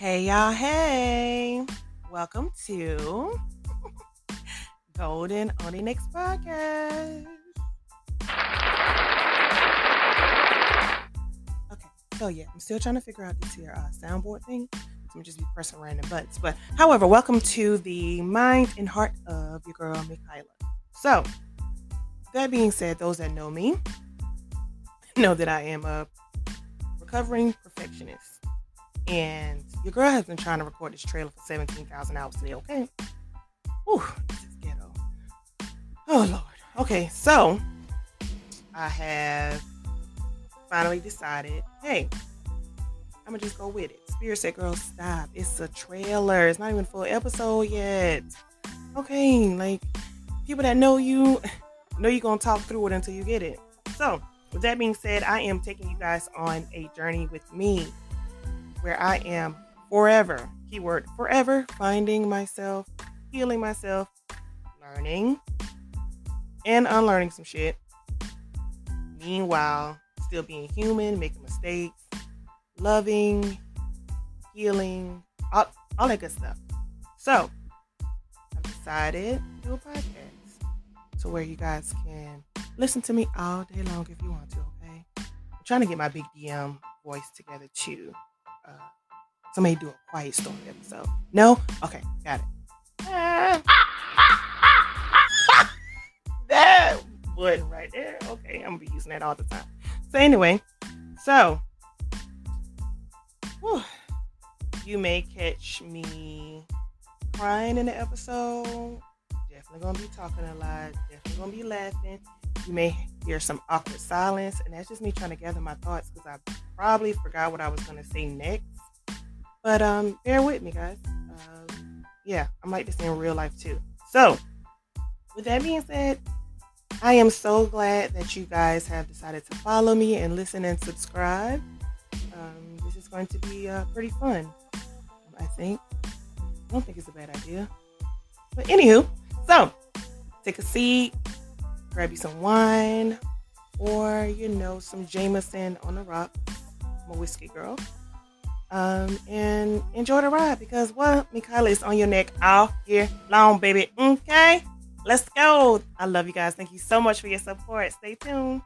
Hey, y'all. Hey. Welcome to Golden Onyx Podcast. Okay, so yeah, I'm still trying to figure out this here uh, soundboard thing. So I'm just be pressing random buttons. But however, welcome to the mind and heart of your girl, Micaela. So, that being said, those that know me know that I am a recovering perfectionist. And your girl has been trying to record this trailer for 17,000 hours today, okay? Whew, this is ghetto. Oh, Lord. Okay, so I have finally decided hey, I'm gonna just go with it. Spirit said, girl, stop. It's a trailer, it's not even full episode yet. Okay, like people that know you know you're gonna talk through it until you get it. So, with that being said, I am taking you guys on a journey with me where I am forever, keyword forever, finding myself, healing myself, learning, and unlearning some shit. Meanwhile, still being human, making mistakes, loving, healing, all, all that good stuff. So, I've decided to do a podcast to where you guys can listen to me all day long if you want to, okay? I'm trying to get my big DM voice together too. Uh, somebody do a quiet storm episode. No? Okay, got it. that button right there. Okay, I'm gonna be using that all the time. So anyway, so whew, you may catch me crying in the episode. Definitely gonna be talking a lot. Definitely gonna be laughing. You may hear some awkward silence, and that's just me trying to gather my thoughts because I probably forgot what I was gonna say next. But um, bear with me, guys. Um, yeah, I'm like this in real life too. So, with that being said, I am so glad that you guys have decided to follow me and listen and subscribe. Um, this is going to be uh, pretty fun, I think. I don't think it's a bad idea. But anywho, so take a seat, grab you some wine, or you know, some Jameson on the rock. I'm a whiskey girl. Um, and enjoy the ride because what Micaela is on your neck all year long, baby. Okay, let's go. I love you guys. Thank you so much for your support. Stay tuned.